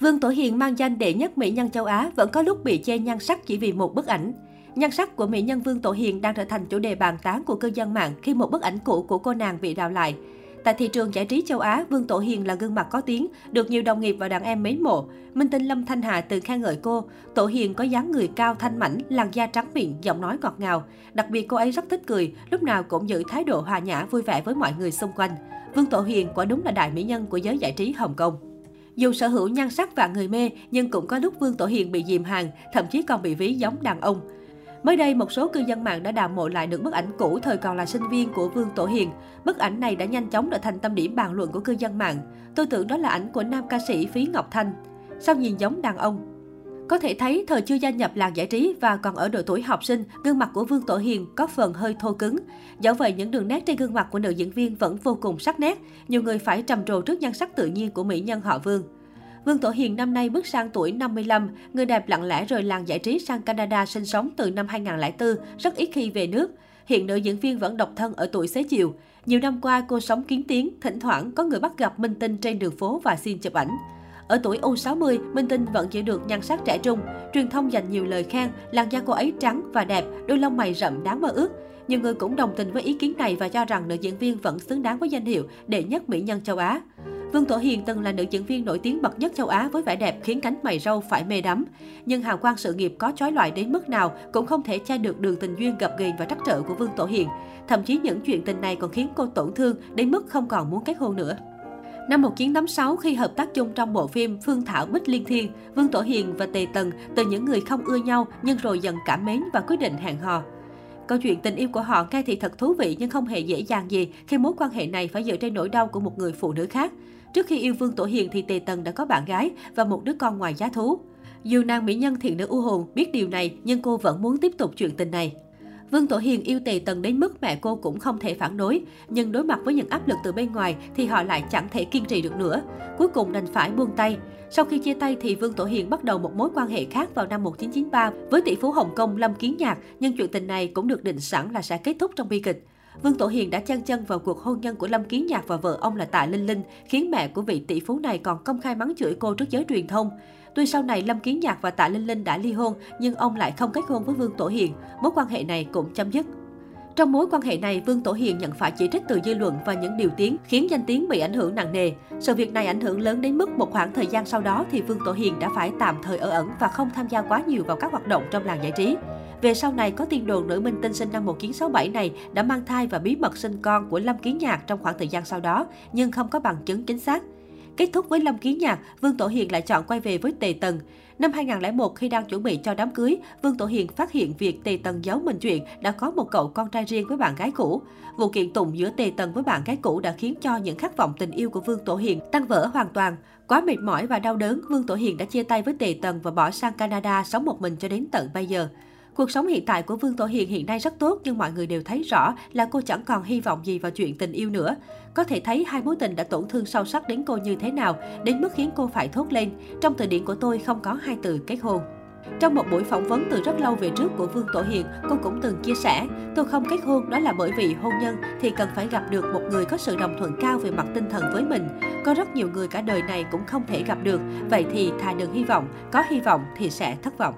Vương Tổ Hiền mang danh đệ nhất mỹ nhân châu Á vẫn có lúc bị chê nhan sắc chỉ vì một bức ảnh. Nhan sắc của mỹ nhân Vương Tổ Hiền đang trở thành chủ đề bàn tán của cư dân mạng khi một bức ảnh cũ của cô nàng bị đào lại. Tại thị trường giải trí châu Á, Vương Tổ Hiền là gương mặt có tiếng, được nhiều đồng nghiệp và đàn em mến mộ. Minh tinh Lâm Thanh Hà từng khen ngợi cô. Tổ Hiền có dáng người cao thanh mảnh, làn da trắng miệng, giọng nói ngọt ngào. Đặc biệt cô ấy rất thích cười, lúc nào cũng giữ thái độ hòa nhã vui vẻ với mọi người xung quanh. Vương Tổ Hiền quả đúng là đại mỹ nhân của giới giải trí Hồng Kông. Dù sở hữu nhan sắc và người mê, nhưng cũng có lúc Vương Tổ Hiền bị dìm hàng, thậm chí còn bị ví giống đàn ông. Mới đây, một số cư dân mạng đã đào mộ lại được bức ảnh cũ thời còn là sinh viên của Vương Tổ Hiền. Bức ảnh này đã nhanh chóng trở thành tâm điểm bàn luận của cư dân mạng. Tôi tưởng đó là ảnh của nam ca sĩ Phí Ngọc Thanh. Sao nhìn giống đàn ông? Có thể thấy, thời chưa gia nhập làng giải trí và còn ở độ tuổi học sinh, gương mặt của Vương Tổ Hiền có phần hơi thô cứng. Dẫu vậy, những đường nét trên gương mặt của nữ diễn viên vẫn vô cùng sắc nét. Nhiều người phải trầm trồ trước nhan sắc tự nhiên của mỹ nhân họ Vương. Vương Tổ Hiền năm nay bước sang tuổi 55, người đẹp lặng lẽ rời làng giải trí sang Canada sinh sống từ năm 2004, rất ít khi về nước. Hiện nữ diễn viên vẫn độc thân ở tuổi xế chiều. Nhiều năm qua, cô sống kiến tiếng, thỉnh thoảng có người bắt gặp Minh Tinh trên đường phố và xin chụp ảnh. Ở tuổi U60, Minh Tinh vẫn giữ được nhan sắc trẻ trung. Truyền thông dành nhiều lời khen, làn da cô ấy trắng và đẹp, đôi lông mày rậm đáng mơ ước. Nhiều người cũng đồng tình với ý kiến này và cho rằng nữ diễn viên vẫn xứng đáng với danh hiệu đệ nhất mỹ nhân châu Á. Vương Tổ Hiền từng là nữ diễn viên nổi tiếng bậc nhất châu Á với vẻ đẹp khiến cánh mày râu phải mê đắm. Nhưng hào quang sự nghiệp có chói loại đến mức nào cũng không thể che được đường tình duyên gặp ghềnh và trắc trở của Vương Tổ Hiền. Thậm chí những chuyện tình này còn khiến cô tổn thương đến mức không còn muốn kết hôn nữa. Năm 1986, khi hợp tác chung trong bộ phim Phương Thảo Bích Liên Thiên, Vương Tổ Hiền và Tề Tần từ những người không ưa nhau nhưng rồi dần cảm mến và quyết định hẹn hò. Câu chuyện tình yêu của họ nghe thì thật thú vị nhưng không hề dễ dàng gì khi mối quan hệ này phải dựa trên nỗi đau của một người phụ nữ khác. Trước khi yêu Vương Tổ Hiền thì Tề Tần đã có bạn gái và một đứa con ngoài giá thú. Dù nàng mỹ nhân thiện nữ u hồn biết điều này nhưng cô vẫn muốn tiếp tục chuyện tình này. Vương Tổ Hiền yêu Tề Tần đến mức mẹ cô cũng không thể phản đối, nhưng đối mặt với những áp lực từ bên ngoài thì họ lại chẳng thể kiên trì được nữa. Cuối cùng đành phải buông tay. Sau khi chia tay thì Vương Tổ Hiền bắt đầu một mối quan hệ khác vào năm 1993 với tỷ phú Hồng Kông Lâm Kiến Nhạc, nhưng chuyện tình này cũng được định sẵn là sẽ kết thúc trong bi kịch. Vương Tổ Hiền đã chân chân vào cuộc hôn nhân của Lâm Kiến Nhạc và vợ ông là Tạ Linh Linh, khiến mẹ của vị tỷ phú này còn công khai mắng chửi cô trước giới truyền thông. Tuy sau này Lâm Kiến Nhạc và Tạ Linh Linh đã ly hôn, nhưng ông lại không kết hôn với Vương Tổ Hiền. Mối quan hệ này cũng chấm dứt. Trong mối quan hệ này, Vương Tổ Hiền nhận phải chỉ trích từ dư luận và những điều tiếng khiến danh tiếng bị ảnh hưởng nặng nề. Sự việc này ảnh hưởng lớn đến mức một khoảng thời gian sau đó thì Vương Tổ Hiền đã phải tạm thời ở ẩn và không tham gia quá nhiều vào các hoạt động trong làng giải trí. Về sau này có tin đồn nữ minh tinh sinh năm 1967 này đã mang thai và bí mật sinh con của Lâm Kiến Nhạc trong khoảng thời gian sau đó, nhưng không có bằng chứng chính xác. Kết thúc với Lâm ký Nhạc, Vương Tổ Hiền lại chọn quay về với Tề Tần. Năm 2001, khi đang chuẩn bị cho đám cưới, Vương Tổ Hiền phát hiện việc Tề Tần giấu mình chuyện đã có một cậu con trai riêng với bạn gái cũ. Vụ kiện tụng giữa Tề Tần với bạn gái cũ đã khiến cho những khát vọng tình yêu của Vương Tổ Hiền tan vỡ hoàn toàn. Quá mệt mỏi và đau đớn, Vương Tổ Hiền đã chia tay với Tề Tần và bỏ sang Canada sống một mình cho đến tận bây giờ. Cuộc sống hiện tại của Vương Tổ Hiền hiện nay rất tốt nhưng mọi người đều thấy rõ là cô chẳng còn hy vọng gì vào chuyện tình yêu nữa. Có thể thấy hai mối tình đã tổn thương sâu sắc đến cô như thế nào, đến mức khiến cô phải thốt lên. Trong từ điển của tôi không có hai từ kết hôn. Trong một buổi phỏng vấn từ rất lâu về trước của Vương Tổ Hiền, cô cũng từng chia sẻ, tôi không kết hôn đó là bởi vì hôn nhân thì cần phải gặp được một người có sự đồng thuận cao về mặt tinh thần với mình. Có rất nhiều người cả đời này cũng không thể gặp được, vậy thì thà đừng hy vọng, có hy vọng thì sẽ thất vọng.